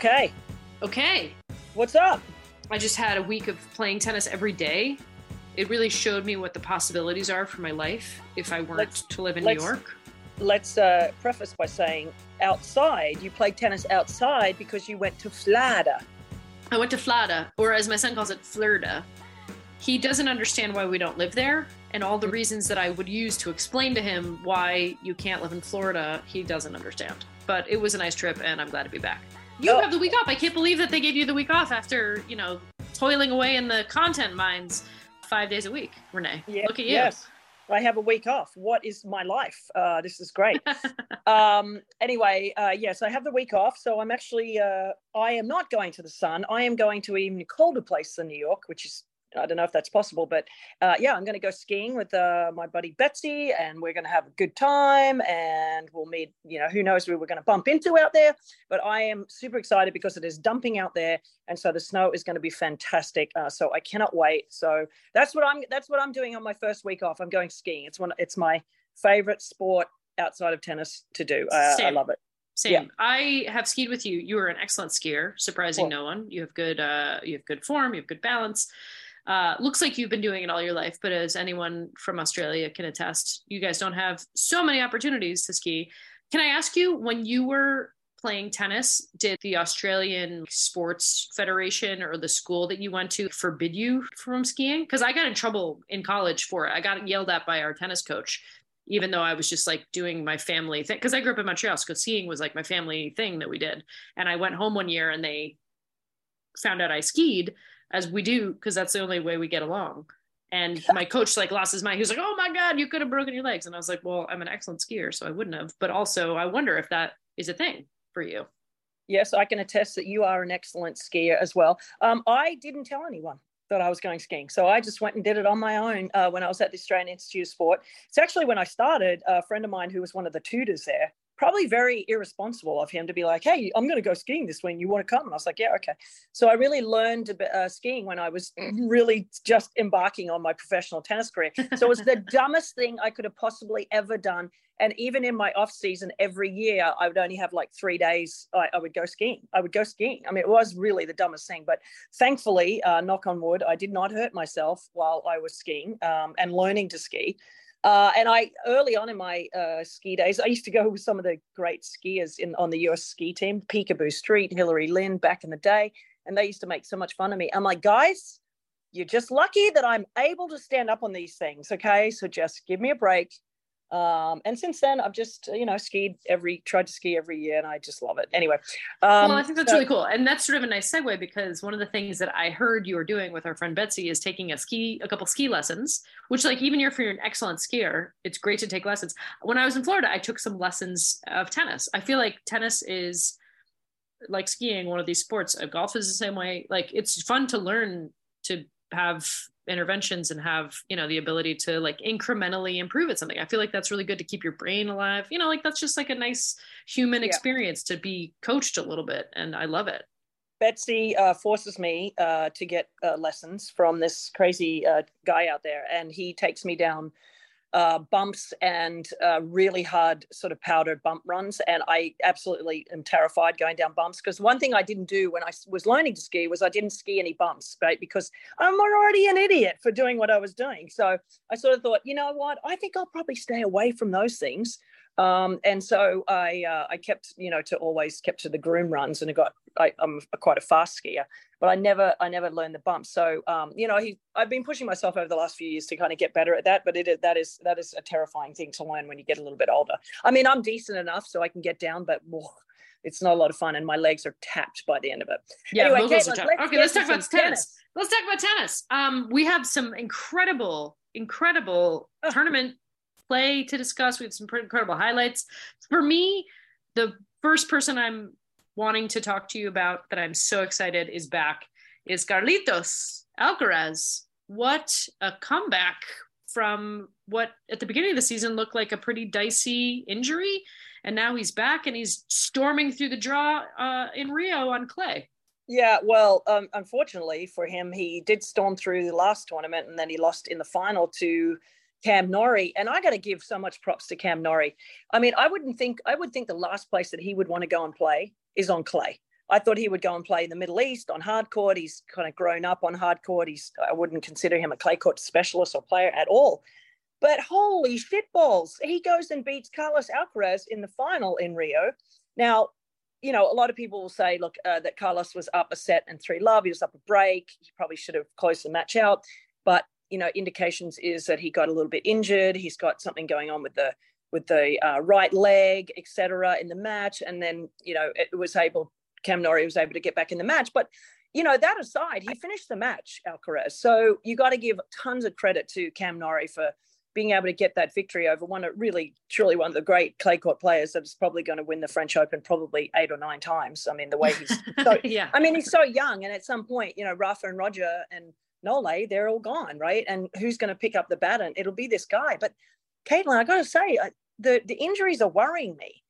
Okay. Okay. What's up? I just had a week of playing tennis every day. It really showed me what the possibilities are for my life if I weren't Let's- to live in New York. Let's uh, preface by saying outside, you played tennis outside because you went to Florida. I went to Florida, or as my son calls it, Florida. He doesn't understand why we don't live there, and all the reasons that I would use to explain to him why you can't live in Florida, he doesn't understand. But it was a nice trip, and I'm glad to be back. You Oh. have the week off. I can't believe that they gave you the week off after, you know, toiling away in the content mines five days a week, Rennae. Yeah, Look at you. Yes. I have a week off. What is my life? Uh, this is great. um, anyway, uh, yes, I have the week off. So I'm actually, uh, I am not going to the sun. I am going to an even colder place than New York, which is, I don't know if that's possible, but uh, yeah, I'm going to go skiing with uh, my buddy Betsy and we're going to have a good time and we'll meet, you know, who knows who we're going to bump into out there. But I am super excited because it is dumping out there. And so the snow is going to be fantastic. Uh, so I cannot wait. So that's what I'm, that's what I'm doing on my first week off. I'm going skiing. It's one, it's my favorite sport outside of tennis to do. Uh, I love it. Same. Yeah. I have skied with you. You are an excellent skier, surprising Cool. no one. You have good uh you have good form, you have good balance. Uh looks like you've been doing it all your life, but as anyone from Australia can attest, you guys don't have so many opportunities to ski. Can I ask you when you were playing tennis, did the Australian Sports Federation or the school that you went to forbid you from skiing? Because I got in trouble in college for it. I got yelled at by our tennis coach even though I was just like doing my family thing. Cause I grew up in Montreal. So skiing was like my family thing that we did. And I went home one year and they found out I skied as we do, because that's the only way we get along. And my coach like lost his mind. He was like, "Oh my god, you could have broken your legs." And I was like, "Well, I'm an excellent skier, so I wouldn't have." But also, I wonder if that is a thing for you. Yes, I can attest that you are an excellent skier as well. Um, I didn't tell anyone that I was going skiing, so I just went and did it on my own uh, when I was at the Australian Institute of Sport. It's actually when I started. A friend of mine who was one of the tutors there, probably very irresponsible of him to be like, "Hey, I'm going to go skiing this week. You want to come?" And I was like, "Yeah, okay." So I really learned uh, skiing when I was really just embarking on my professional tennis career. So it was the dumbest thing I could have possibly ever done and even in my off season every year i would only have like three days I, I would go skiing i would go skiing i mean it was really the dumbest thing but thankfully uh, knock on wood i did not hurt myself while i was skiing um, and learning to ski uh, and I early on in my uh, ski days, I used to go with some of the great skiers in on the US ski team, Picabo Street, Hilary Lindh, back in the day, and they used to make so much fun of me. I'm like, guys, you're just lucky that I'm able to stand up on these things. Okay, so just give me a break. Um, and since then, I've just you know skied every tried to ski every year, and I just love it. Anyway, um, well, I think that's so- really cool, and that's sort of a nice segue because one of the things that I heard you were doing with our friend Betsy is taking a ski, a couple ski lessons. Which, like, even if you're an excellent skier, it's great to take lessons. When I was in Florida, I took some lessons of tennis. I feel like tennis is like skiing, one of these sports. Uh, Golf is the same way. Like, it's fun to learn to have interventions and have you know the ability to like incrementally improve at something. I feel like that's really good to keep your brain alive. You know like that's just like a nice human Yeah. experience to be coached a little bit and i love it. Betsy uh, forces me uh, to get uh, lessons from this crazy uh, guy out there, and he takes me down uh, bumps and uh, really hard sort of powdered bump runs. And I absolutely am terrified going down bumps because one thing I didn't do when I was learning to ski was I didn't ski any bumps, right? Because I'm already an idiot for doing what I was doing. So I sort of thought, you know what? I think I'll probably stay away from those things. Um, and so I uh, I kept you know to always kept to the groom runs and I got I, am quite a fast skier, but I never I never learned the bumps. So um, you know he I've been pushing myself over the last few years to kind of get better at that, but it that is that is a terrifying thing to learn when you get a little bit older. I mean I'm decent enough so I can get down, but it's not a lot of fun, and my legs are tapped by the end of it. Yeah, anyway, Caitlin, let's okay, let's talk about tennis. tennis. Let's talk about tennis. Um, we have some incredible, incredible tournament play to discuss. We have some pretty incredible highlights. For me, the first person I'm wanting to talk to you about that I'm so excited is back is Carlitos Alcaraz. What a comeback from what at the beginning of the season looked like a pretty dicey injury. And now he's back and he's storming through the draw uh, in Rio on clay. Yeah, well, um, unfortunately for him, he did storm through the last tournament and then he lost in the final to Cam Norrie, and I got to give so much props to Cam Norrie. I mean, I wouldn't think I would think the last place that he would want to go and play is on clay. I thought he would go and play in the Middle East on hard court. He's kind of grown up on hard court. He's I wouldn't consider him a clay court specialist or player at all. But holy shit balls, he goes and beats Carlos Alcaraz in the final in Rio. Now, you know, a lot of people will say, look, uh, that Carlos was up a set and three love. He was up a break. He probably should have closed the match out. But you know, indications is that he got a little bit injured. He's got something going on with the with the uh, right leg, etc. in the match, and then you know it was able. Cam Norrie was able to get back in the match, but you know that aside, he finished the match, Alcaraz. So you got to give tons of credit to Cam Norrie for being able to get that victory over one of really truly one of the great clay court players that's probably going to win the French Open probably eight or nine times. I mean, the way he's so yeah. I mean, he's so young, and at some point, you know, Rafa and Roger and Nole, they're all gone, right? And who's going to pick up the baton? It'll be this guy. But Caitlin, I got to say, the the injuries are worrying me.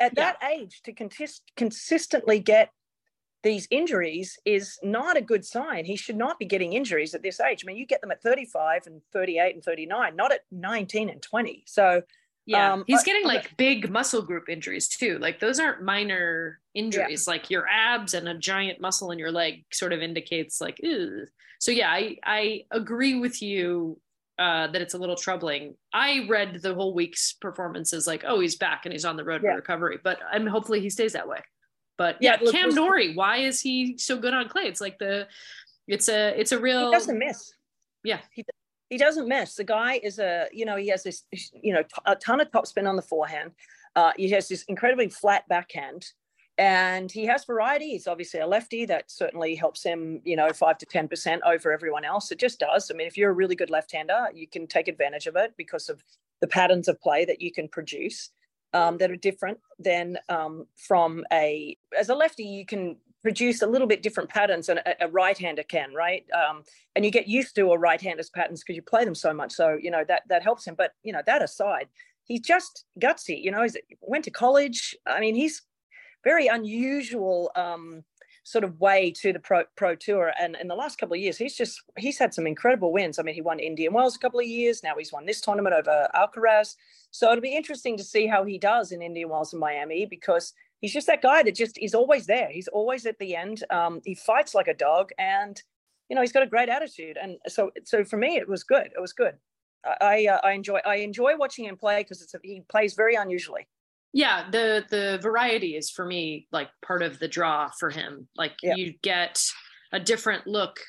At yeah. that age, to consist, consistently get these injuries is not a good sign. He should not be getting injuries at this age. I mean, you get them at 35 and 38 and 39, not at 19 and 20. So yeah, um, he's getting like big muscle group injuries too. Like those aren't minor injuries. Yeah. Like your abs and a giant muscle in your leg sort of indicates like, Ew. so yeah, I I agree with you uh, that it's a little troubling. I read the whole week's performances like, oh, he's back and he's on the road yeah. to recovery, but I'm hopefully he stays that way. But yeah, yeah Cam Norrie, why is he so good on clay? It's like the, it's a it's a real. He doesn't miss. Yeah, he he doesn't miss. The guy is a, you know, he has this, you know, a ton of topspin on the forehand. Uh, he has this incredibly flat backhand, and he has variety. He's obviously a lefty. That certainly helps him, you know, five to ten percent over everyone else. It just does. I mean, if you're a really good left-hander, you can take advantage of it because of the patterns of play that you can produce um, that are different than um, from a as a lefty. You can produce a little bit different patterns than a, a right-hander can, right? Um, and you get used to a right-hander's patterns because you play them so much. So you know that that helps him. But you know that aside, he's just gutsy. You know, he went to college. I mean, he's very unusual um, sort of way to the pro, pro tour. And in the last couple of years, he's just he's had some incredible wins. I mean, he won Indian Wells a couple of years. Now he's won this tournament over Alcaraz. So it'll be interesting to see how he does in Indian Wells and Miami because he's just that guy that just is always there. He's always at the end. Um, he fights like a dog, and you know he's got a great attitude. And so, so for me, it was good. It was good. I uh, I enjoy I enjoy watching him play because it's a, he plays very unusually. Yeah, the the variety is for me like part of the draw for him. Like yeah. you get a different look,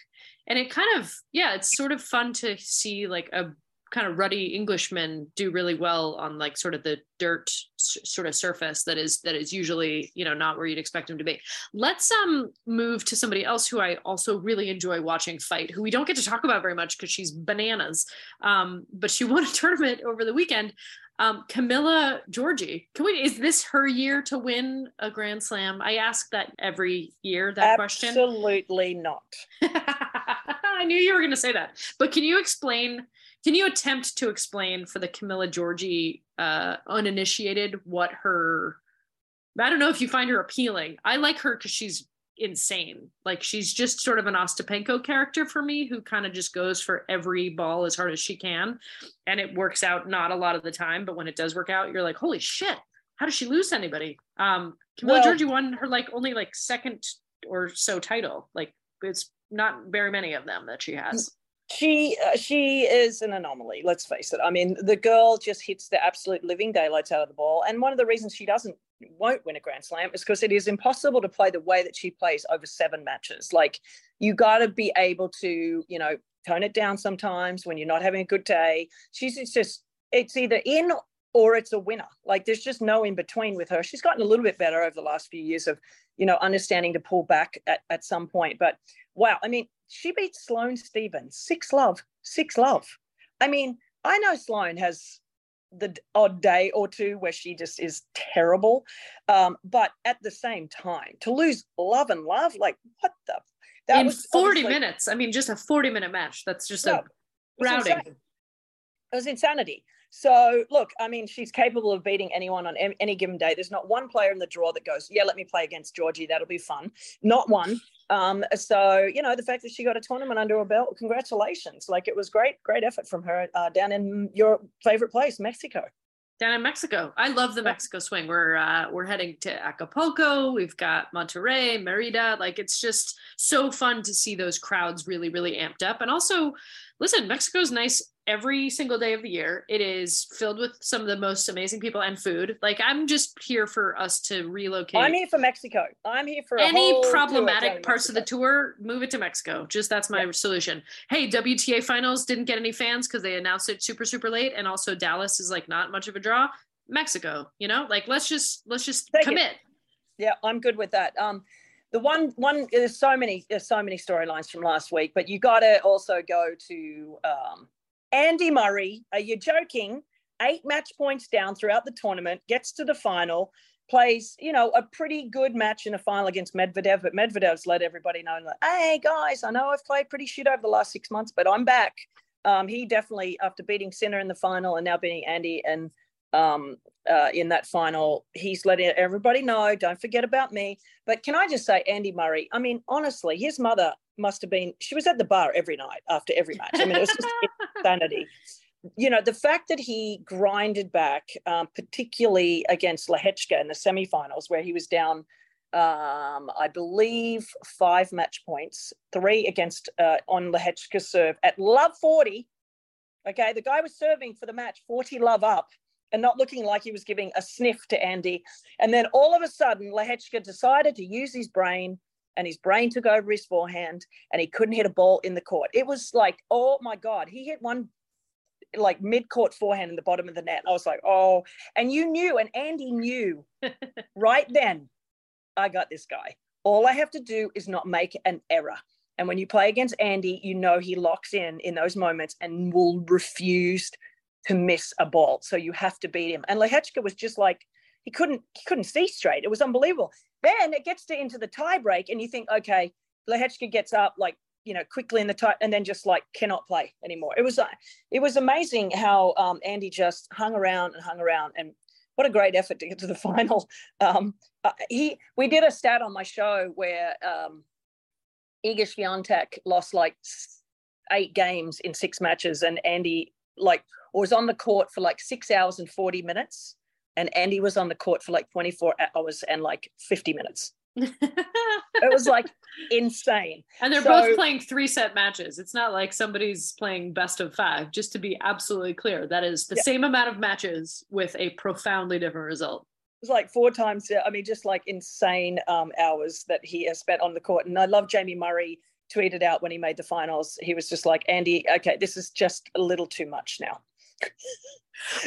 and it kind of yeah, it's sort of fun to see like a kind of ruddy Englishmen do really well on like sort of the dirt s- sort of surface that is that is usually you know not where you'd expect them to be. Let's um move to somebody else who I also really enjoy watching fight, who we don't get to talk about very much because she's bananas, um, but she won a tournament over the weekend. Um, Camila Giorgi, can we? Is this her year to win a Grand Slam? I ask that every year. That Absolutely question. Absolutely not. I knew you were going to say that, but can you explain? Can you attempt to explain for the Camila Giorgi uh, uninitiated what her? I don't know if you find her appealing. I like her because she's insane. Like she's just sort of an Ostapenko character for me who kind of just goes for every ball as hard as she can. And it works out not a lot of the time, but when it does work out, you're like, holy shit, how does she lose anybody? Um Camila Well- Giorgi won her like only like second or so title. Like it's not very many of them that she has. She uh, she is an anomaly let's face it. I mean the girl just hits the absolute living daylights out of the ball and one of the reasons she doesn't won't win a grand slam is because it is impossible to play the way that she plays over seven matches. Like you got to be able to you know tone it down sometimes when you're not having a good day. She's it's just it's either in or it's a winner. Like there's just no in between with her. She's gotten a little bit better over the last few years of you know understanding to pull back at, at some point but wow i mean she beat Sloane Stevens, six love, six love. I mean, I know Sloane has the odd day or two where she just is terrible. Um, but at the same time, to lose love and love, like what the? In was 40 minutes. I mean, just a 40 minute match. That's just No, a routing. It was insanity. So look, I mean, she's capable of beating anyone on any given day. There's not one player in the draw that goes, "Yeah, let me play against Giorgi. That'll be fun." Not one. Um, so you know, the fact that she got a tournament under her belt, congratulations! Like it was great, great effort from her uh, down in your favorite place, Mexico. down in Mexico. I love the Mexico swing. We're uh, we're heading to Acapulco. We've got Monterrey, Merida. Like it's just so fun to see those crowds really, really amped up. And also, listen, Mexico's nice every single day of the year. It is filled with some of the most amazing people and food. Like I'm just here for us to relocate. I'm here for Mexico. I'm here for a Any problematic parts of the tour, move it to Mexico. Just that's my solution. Hey, WTA finals didn't get any fans because they announced it super, super late. And also Dallas is like not much of a draw. Mexico, you know, like let's just let's just Take it. commit. Yeah, I'm good with that. Um, the one one there's so many there's so many storylines from last week, but you got to also go to um, Andy Murray. Are you joking? Eight match points down throughout the tournament, gets to the final, plays you know a pretty good match in a final against Medvedev, but Medvedev's let everybody know, like, hey guys, I know I've played pretty shit over the last six months, but I'm back. Um, he definitely, after beating Sinner in the final and now beating Andy and um, uh, in that final. He's letting everybody know, don't forget about me. But can I just say, Andy Murray, I mean, honestly, his mother must have been, she was at the bar every night after every match. I mean, it was just insanity. You know, the fact that he grinded back, um, particularly against Lehecka in the semifinals, where he was down, um, I believe, five match points, three against uh, on Lehecka's serve at love 40. Okay, the guy was serving for the match 40 love up and not looking like he was giving a sniff to Andy. And then all of a sudden, Lehecka decided to use his brain, and his brain took over his forehand, and he couldn't hit a ball in the court. It was like, oh my God, he hit one like mid court forehand in the bottom of the net. I was like, oh, and you knew, and Andy knew right then, I got this guy. All I have to do is not make an error. And when you play against Andy, you know he locks in in those moments and will refuse to miss a ball. So you have to beat him. And Lehecka was just like he couldn't he couldn't see straight. It was unbelievable. Then it gets to into the tie break, and you think, okay, Lehecka gets up like you know quickly in the tie, and then just like cannot play anymore. It was uh, it was amazing how um, Andy just hung around and hung around, and what a great effort to get to the final. Um, uh, he we did a stat on my show where um, Iga Swiatek lost like eight games in six matches, and Andy like was on the court for like six hours and 40 minutes and andy was on the court for like 24 hours and like 50 minutes it was like insane and they're So- both playing three set matches. It's not like somebody's playing best of five, just to be absolutely clear. That is the Yeah. same amount of matches with a profoundly different result. it was like four times uh, i mean just like insane um, hours that he has spent on the court and i love jamie murray tweeted out when he made the finals he was just like andy okay this is just a little too much now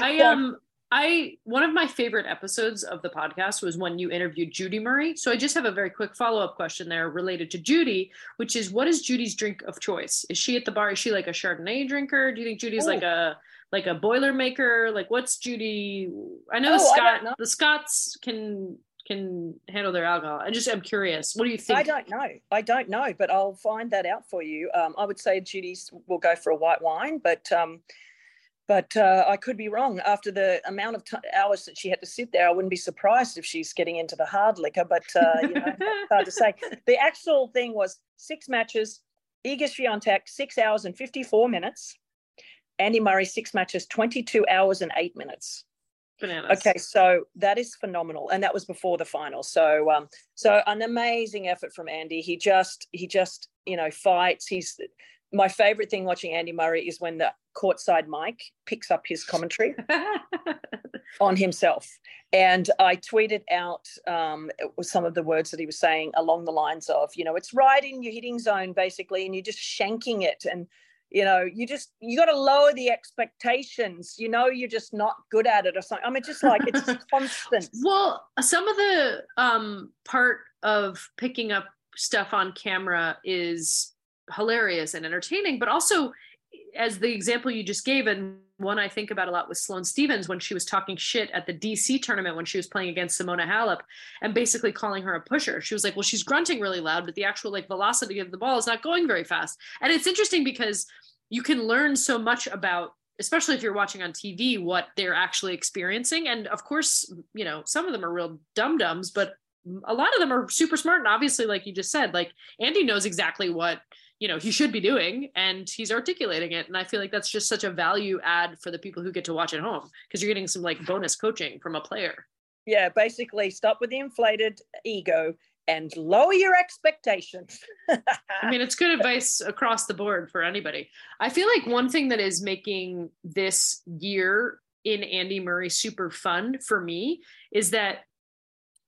I um I one of my favorite episodes of the podcast was when you interviewed Judy Murray. So I just have a very quick follow-up question there related to Judy, which is what is Judy's drink of choice? Is she at the bar? Is she like a Chardonnay drinker? Do you think Judy's like a like a boilermaker? Like what's Judy? I know the Oh, Scot know. the Scots can can handle their alcohol. I just am curious. What do you think? I don't know. I don't know, but I'll find that out for you. Um, I would say Judy's will go for a white wine, but um, but uh, I could be wrong. After the amount of t- hours that she had to sit there, I wouldn't be surprised if she's getting into the hard liquor. But uh, you know, hard to say. The actual thing was six matches. Iga Swiatek, six hours and fifty-four minutes. Andy Murray, six matches, twenty-two hours and eight minutes. Bananas. Okay, so that is phenomenal, and that was before the final. So, um, so an amazing effort from Andy. He just, he just, you know, fights. He's my favorite thing watching Andy Murray is when the courtside mic picks up his commentary on himself. And I tweeted out um, some of the words that he was saying along the lines of, you know, it's right in your hitting zone, basically, and you're just shanking it. And, you know, you just, you got to lower the expectations. You know, you're just not good at it or something. I mean, just like it's constant. Well, some of the um, part of picking up stuff on camera is hilarious and entertaining, but also as the example you just gave, and one I think about a lot was Sloane Stevens when she was talking shit at the DC tournament when she was playing against Simona Halep and basically calling her a pusher. She was like, well, she's grunting really loud, but the actual like velocity of the ball is not going very fast. And it's interesting because you can learn so much about especially if you're watching on TV, what they're actually experiencing. And of course, you know, some of them are real dum dums, but a lot of them are super smart. And obviously, like you just said, like Andy knows exactly what you know he should be doing and he's articulating it and i feel like that's just such a value add for the people who get to watch at home because you're getting some like bonus coaching from a player. Yeah basically stop with the inflated ego and lower your expectations. I mean it's good advice across the board for anybody. I feel like one thing that is making this year in andy murray super fun for me is that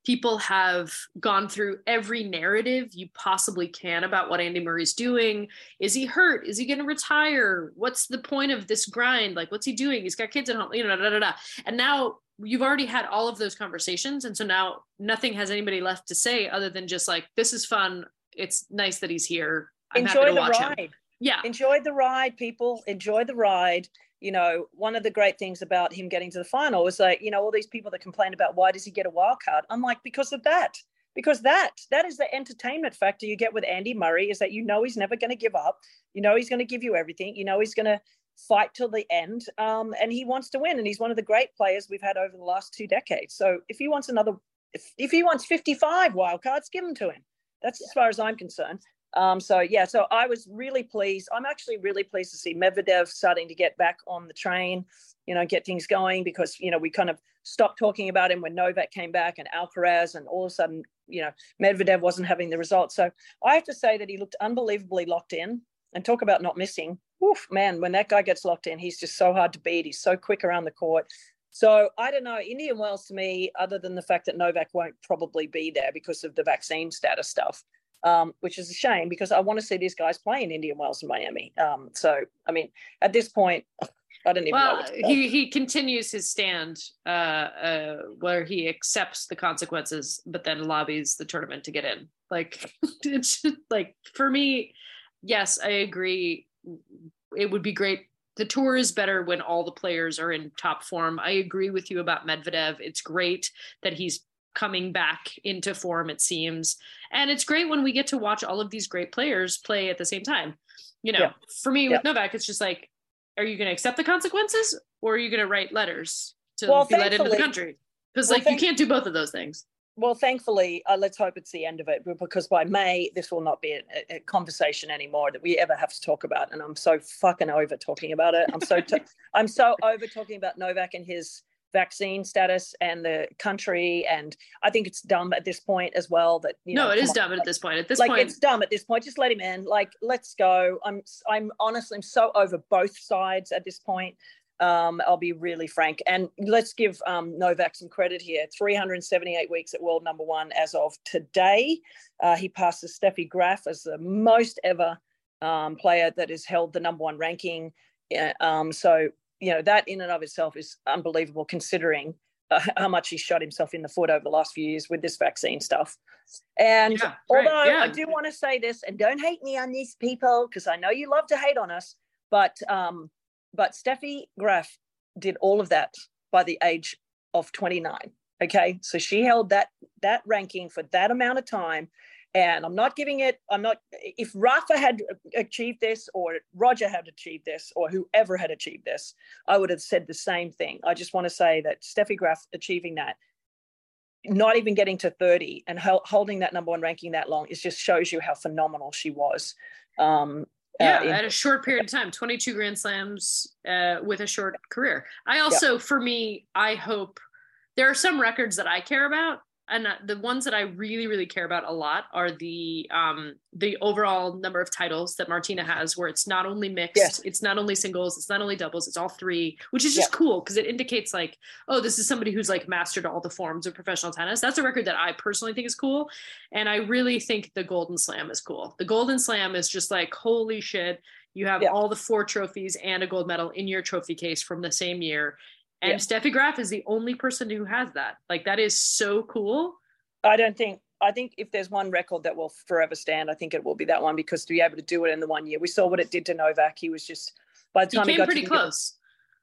people have gone through every narrative you possibly can about what Andy Murray's doing. Is he hurt? Is he going to retire? What's the point of this grind? Like, what's he doing? He's got kids at home, you know, da, da, da. And now you've already had all of those conversations. And so now nothing has anybody left to say other than just like, this is fun. It's nice that he's here. I'm Enjoy the ride. Him. Yeah. Enjoy the ride, people. Enjoy the ride you know, one of the great things about him getting to the final was like, you know, all these people that complain about why does he get a wild card? I'm like, because of that. Because that that is the entertainment factor you get with Andy Murray is that you know he's never going to give up. You know he's going to give you everything. You know he's going to fight till the end. Um, and he wants to win. And he's one of the great players we've had over the last two decades. So if he wants another, if, if he wants 55 wild cards, give them to him. That's as far as I'm concerned. Um, so yeah, so I was really pleased. I'm actually really pleased to see Medvedev starting to get back on the train, you know, get things going because you know we kind of stopped talking about him when Novak came back and Alcaraz, and all of a sudden, you know, Medvedev wasn't having the results. So I have to say that he looked unbelievably locked in. And talk about not missing. Oof, man, when that guy gets locked in, he's just so hard to beat. He's so quick around the court. So I don't know. Indian Wells to me, other than the fact that Novak won't probably be there because of the vaccine status stuff, um, which is a shame because I want to see these guys play in Indian Wells and Miami. Um, so, I mean, at this point, I don't even well, know. he he continues his stand uh, uh, where he accepts the consequences, but then lobbies the tournament to get in. Like it's just, like for me, yes, I agree. It would be great. The tour is better when all the players are in top form. I agree with you about Medvedev. It's great that he's coming back into form, it seems. And it's great when we get to watch all of these great players play at the same time. You know, yeah. for me with yeah. Novak, it's just like, are you going to accept the consequences or are you going to write letters to well, be let into the country? Because well, like thank- you can't do both of those things. Well, thankfully, uh, let's hope it's the end of it because by May, this will not be a, a, conversation anymore that we ever have to talk about. And I'm so fucking over talking about it. I'm so, t- I'm so over talking about Novak and his vaccine status and the country and i think it's dumb at this point as well that you know, no it is on, dumb like, at this point at this like point it's dumb at this point just let him in like let's go i'm i'm honestly i'm so over both sides at this point um, I'll be really frank. And let's give um, Novak some credit here. 378 weeks at world number one as of today. Uh, he passes Steffi Graf as the most ever um, player that has held the number one ranking. Um, so you know that in and of itself is unbelievable considering uh, how much he shot himself in the foot over the last few years with this vaccine stuff. And yeah, although yeah. I do want to say this, and don't hate me on these people because I know you love to hate on us, but um, but Steffi Graf did all of that by the age of 29. Okay, so she held that that ranking for that amount of time, And I'm not giving it, I'm not, if Rafa had achieved this or Roger had achieved this or whoever had achieved this, I would have said the same thing. I just want to say that Steffi Graf achieving that, not even getting to 30 and holding that number one ranking that long, it just shows you how phenomenal she was. Um, yeah, uh, in- at a short period of time, 22 Grand Slams uh, with a short career. I also, yeah. for me, I hope there are some records that I care about, and the ones that I really, really care about a lot are the um, the overall number of titles that Martina has, where it's not only mixed, yes. it's not only singles, it's not only doubles, it's all three, which is just yeah. cool because it indicates like, oh, this is somebody who's like mastered all the forms of professional tennis. That's a record that I personally think is cool, and I really think the Golden Slam is cool. The Golden Slam is just like, holy shit, you have yeah. all the four trophies and a gold medal in your trophy case from the same year and yeah. Steffi Graf is the only person who has that. Like that is so cool. I don't think I think if there's one record that will forever stand, I think it will be that one because to be able to do it in the one year, we saw what it did to Novak. He was just by the time he, he got pretty to close.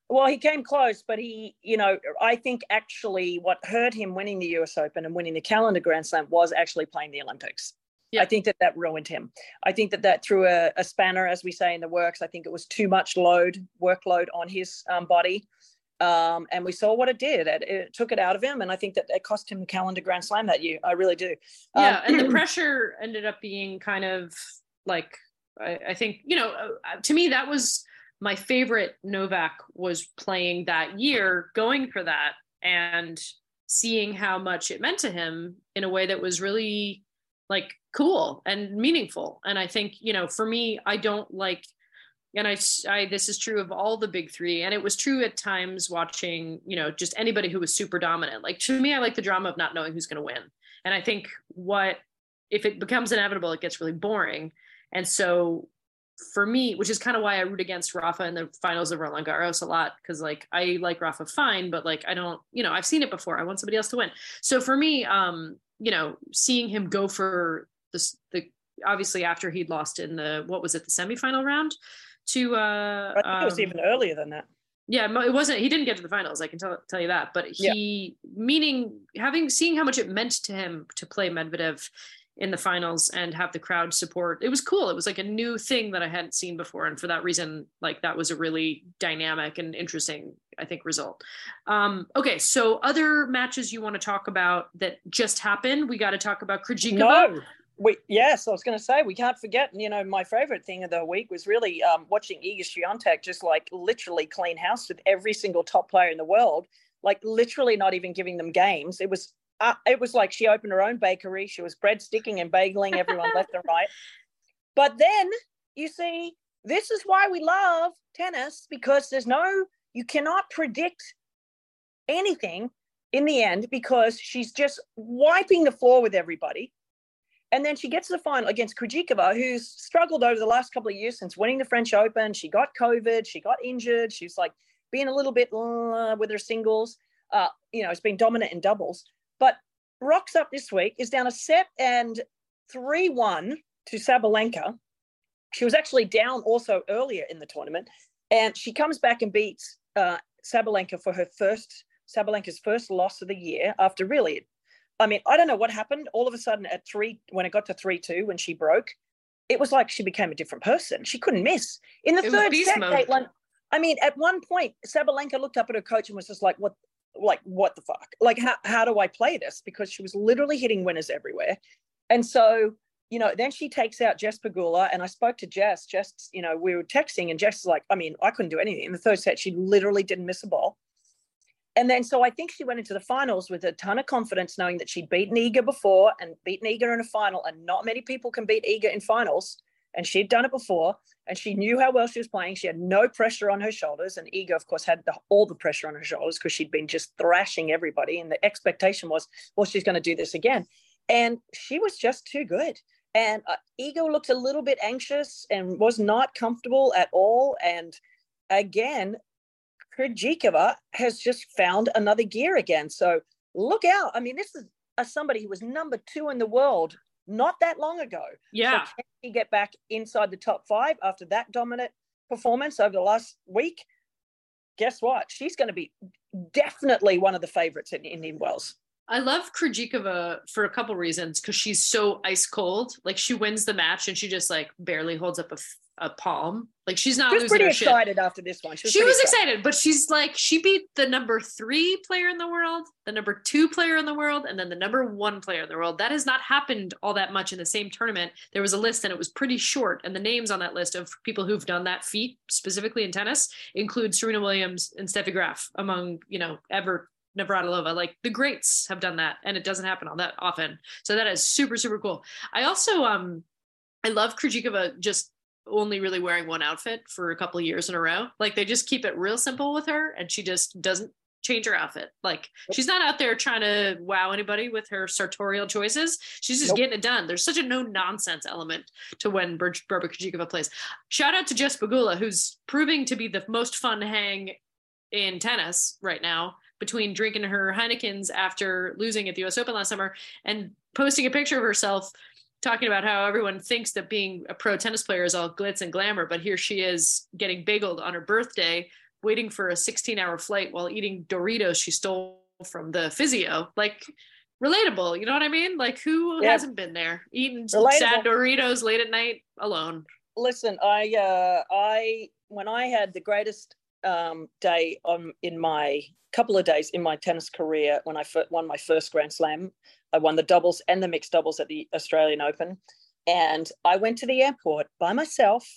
well, he came close, but he, you know, I think actually what hurt him winning the U.S. Open and winning the calendar Grand Slam was actually playing the Olympics. Yeah. I think that that ruined him. I think that that threw a, a, spanner, as we say in the works. I think it was too much load, workload on his um, body. Um, and we saw what it did. It, it, took it out of him, and I think that it cost him the calendar Grand Slam that year. I really do. Yeah, um, and the pressure ended up being kind of like I, I think you know uh, to me that was my favorite. Novak was playing that year, going for that, and seeing how much it meant to him in a way that was really like cool and meaningful. And I think you know for me, I don't like and I, I this is true of all the big three and it was true at times watching you know just anybody who was super dominant. Like to me i like the drama of not knowing who's going to win. And i think what if it becomes inevitable it gets really boring. And so for me which is kind of why i root against rafa in the finals of roland garros a lot because like i like rafa fine but like i don't you know i've seen it before. I want somebody else to win. So for me um you know seeing him go for this the obviously after he'd lost in the what was it the semifinal round to uh I think it was um, even earlier than that. Yeah, it wasn't he didn't get to the finals, I can tell tell you that. But he yeah. meaning having seeing how much it meant to him to play Medvedev in the finals and have the crowd support. It was cool. It was like a new thing that I hadn't seen before. And for that reason, like that was a really dynamic and interesting, I think, result. Um, okay, so other matches you want to talk about that just happened. We got to talk about Krejcikova. No we yes, I was going to say we can't forget. You know, my favorite thing of the week was really um, watching Iga Swiatek just like literally clean house with every single top player in the world. Like literally not even giving them games. It was uh, it was like she opened her own bakery. She was bread sticking and bageling everyone left and right. But then you see, this is why we love tennis because there's no you cannot predict anything in the end because she's just wiping the floor with everybody and then she gets to the final against Krejcikova, who's struggled over the last couple of years since winning the French Open. She got COVID, she got injured. She's like being a little bit uh, with her singles. Uh, you know, it's been dominant in doubles. But rocks up this week is down a set and 3 1 to Sabalenka. She was actually down also earlier in the tournament. And she comes back and beats uh, Sabalenka for her first, Sabalenka's first loss of the year after really I mean, I don't know what happened. All of a sudden, at three, when it got to three two, when she broke, it was like she became a different person. She couldn't miss in the it third set. Caitlin, I mean, at one point, Sabalenka looked up at her coach and was just like, "What? Like, what the fuck? Like, how how do I play this?" Because she was literally hitting winners everywhere, and so you know, then she takes out Jess Pegula, and I spoke to Jess. Jess, you know, we were texting, and Jess is like, I mean, I couldn't do anything in the third set. She literally didn't miss a ball. And then so I think she went into the finals with a ton of confidence, knowing that she'd beaten Iga before and beaten Iga in a final, and not many people can beat Iga in finals. And she'd done it before, and she knew how well she was playing. She had no pressure on her shoulders, and Iga, of course, had the, all the pressure on her shoulders because she'd been just thrashing everybody. And the expectation was, well, she's going to do this again, and she was just too good. And uh, Iga looked a little bit anxious and was not comfortable at all. And again, Krejcikova uh, has just found another gear again. So look out. I mean, this is a, somebody who was number two in the world not that long ago. Yeah. So can he get back inside the top five after that dominant performance over the last week? Guess what? She's going to be definitely one of the favorites in Indian Wells. I love Krejcikova for a couple reasons because she's so ice cold. Like she wins the match and she just like barely holds up a, a palm. Like she's not. She was pretty excited shit. after this one. She was, She was excited. excited, but she's like she beat the number three player in the world, the number two player in the world, and then the number one player in the world. That has not happened all that much in the same tournament. There was a list and it was pretty short, and the names on that list of people who've done that feat specifically in tennis include Serena Williams and Steffi Graf among you know ever Navratilova. Like the greats have done that, and it doesn't happen all that often. So that is super super cool. I also um I love Krejcikova just only really wearing one outfit for a couple of years in a row. Like they just keep it real simple with her, and she just doesn't change her outfit. Like she's not out there trying to wow anybody with her sartorial choices. She's just Nope. getting it done. There's such a no nonsense element to when Ber- Barbora Krejcikova plays. Shout out to Jess Pegula, who's proving to be the most fun hang in tennis right now between drinking her Heinekens after losing at the US Open last summer and posting a picture of herself talking about how everyone thinks that being a pro tennis player is all glitz and glamour, but here she is getting bageled on her birthday, waiting for a 16 hour flight while eating Doritos she stole from the physio. Like, relatable, you know what I mean? Like, who hasn't been there eating Relatable. sad Doritos late at night alone? listen i uh i when i had the greatest um day on in my couple of days in my tennis career when i won my first grand slam i won the doubles and the mixed doubles at the australian open. And i went to the airport by myself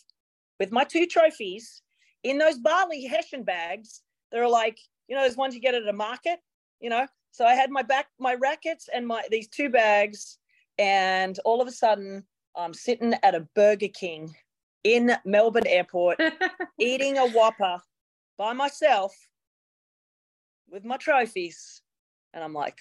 with my two trophies in those barley hessian bags. They're like you know those ones you get at a market you know? So i had my back my rackets and my these two bags. And all of a sudden i'm sitting at a burger king in Melbourne Airport eating a Whopper by myself with my trophies. And I'm like,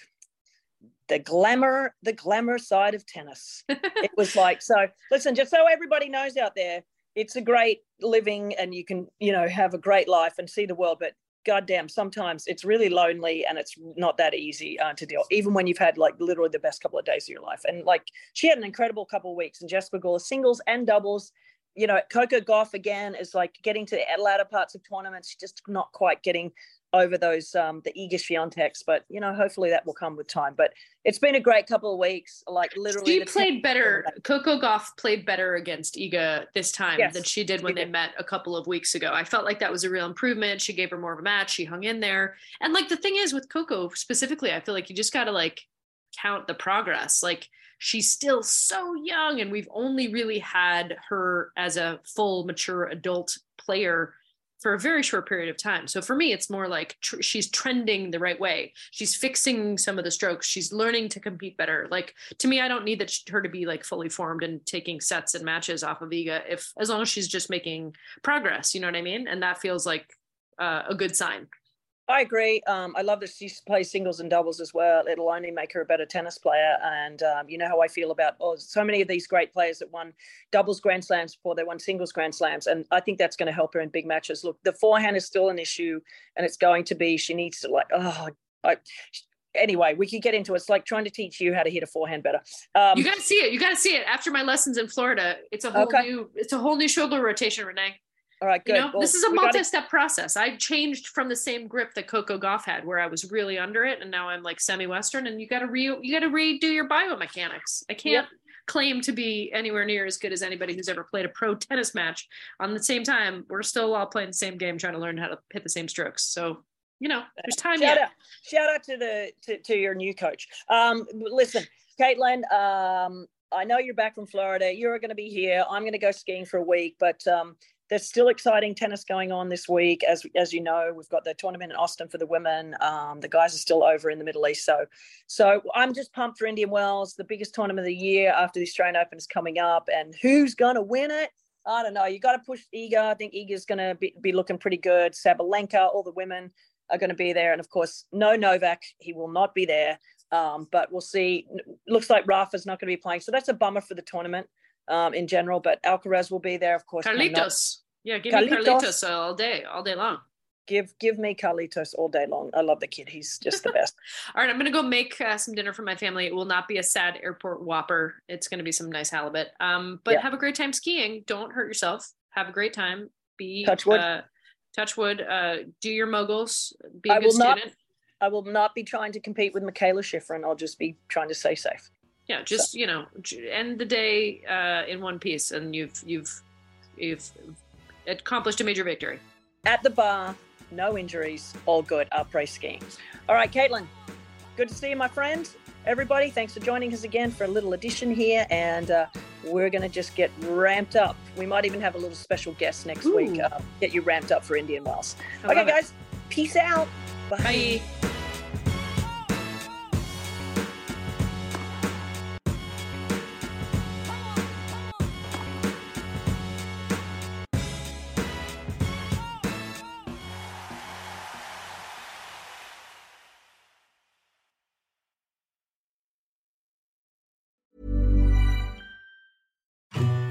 the glamour, the glamour side of tennis. it was like, so listen, just so everybody knows out there, it's a great living and you can, you know, have a great life and see the world. But goddamn, sometimes it's really lonely and it's not that easy uh, to deal, even when you've had like literally the best couple of days of your life. And like she had an incredible couple of weeks and Jess Pegula singles and doubles you know, Coco Gauff again is like getting to the latter parts of tournaments, just not quite getting over those um the Iga Swiatek's, but you know, hopefully that will come with time. But it's been a great couple of weeks. Like literally, She played better. Coco Gauff played better against Iga this time Yes, than she did when she they met a couple of weeks ago. I felt like that was a real improvement. She gave her more of a match. She hung in there. And like the thing is with Coco specifically, I feel like you just got to like count the progress. Like she's still so young and we've only really had her as a full mature adult player for a very short period of time. So for me, it's more like tr- she's trending the right way. She's fixing some of the strokes. She's learning to compete better. Like to me, I don't need that sh- her to be like fully formed and taking sets and matches off of Iga. If as long as she's just making progress, you know what I mean. And that feels like uh, a good sign. I agree. Um, I love that she plays singles and doubles as well. It'll only make her a better tennis player. And um, you know how I feel about oh, so many of these great players that won doubles grand slams before they won singles grand slams. And I think that's going to help her in big matches. Look, the forehand is still an issue, and it's going to be. She needs to like oh, I, anyway, we could get into it. It's like trying to teach you how to hit a forehand better. Um, you got to see it. You got to see it. After my lessons in Florida, it's a whole Okay. new. It's a whole new shoulder rotation, Rennae. All right, You know, Well, this is a we gotta- multi-step process. I changed from the same grip that Coco Gauff had, where I was really under it, and now I'm like semi-western. And you got to re you got to redo your biomechanics. I can't claim to be anywhere near as good as anybody who's ever played a pro tennis match. On the same time, we're still all playing the same game, trying to learn how to hit the same strokes. So you know, there's time shout yet. out shout out to the to, to your new coach um listen caitlin um i know you're back from florida you're going to be here i'm going to go skiing for a week but um there's still exciting tennis going on this week as as you know we've got the tournament in austin for the women um the guys are still over in the middle east so so i'm just pumped for indian wells the biggest tournament of the year after the australian open is coming up and who's going to win it I don't know. You got to push Iga. I think Iga's going to be, be looking pretty good. Sabalenka, all the women are going to be there. And of course, no Novak. He will not be there. Um, but we'll see. Looks like Rafa's not going to be playing. So that's a bummer for the tournament um, in general. But Alcaraz will be there, of course. Carlitos, yeah, give me Carlitos. Carlitos all day, all day long. give give me Carlitos all day long. I love the kid. He's just the best. All right, I'm gonna go make uh, some dinner for my family. It will not be a sad airport whopper. It's gonna be some nice halibut. Um, but Yeah. have a great time skiing. Don't hurt yourself. Have a great time. Be Touch wood. Uh, touch wood. Uh, do your moguls. Be a I good will not- student. I will not be trying to compete with Mikaela Shiffrin. I'll just be trying to stay safe. Yeah, just so. you know, end the day uh, in one piece, and you've you've you've accomplished a major victory. At the bar, no injuries, all good. Après skiing. All right, Caitlin, good to see you, my friend. Everybody, thanks for joining us again for a little edition here, and uh, we're going to just get ramped up. We might even have a little special guest next Ooh. week. Uh, get you ramped up for Indian Wells. okay, guys, peace out. Bye. Bye.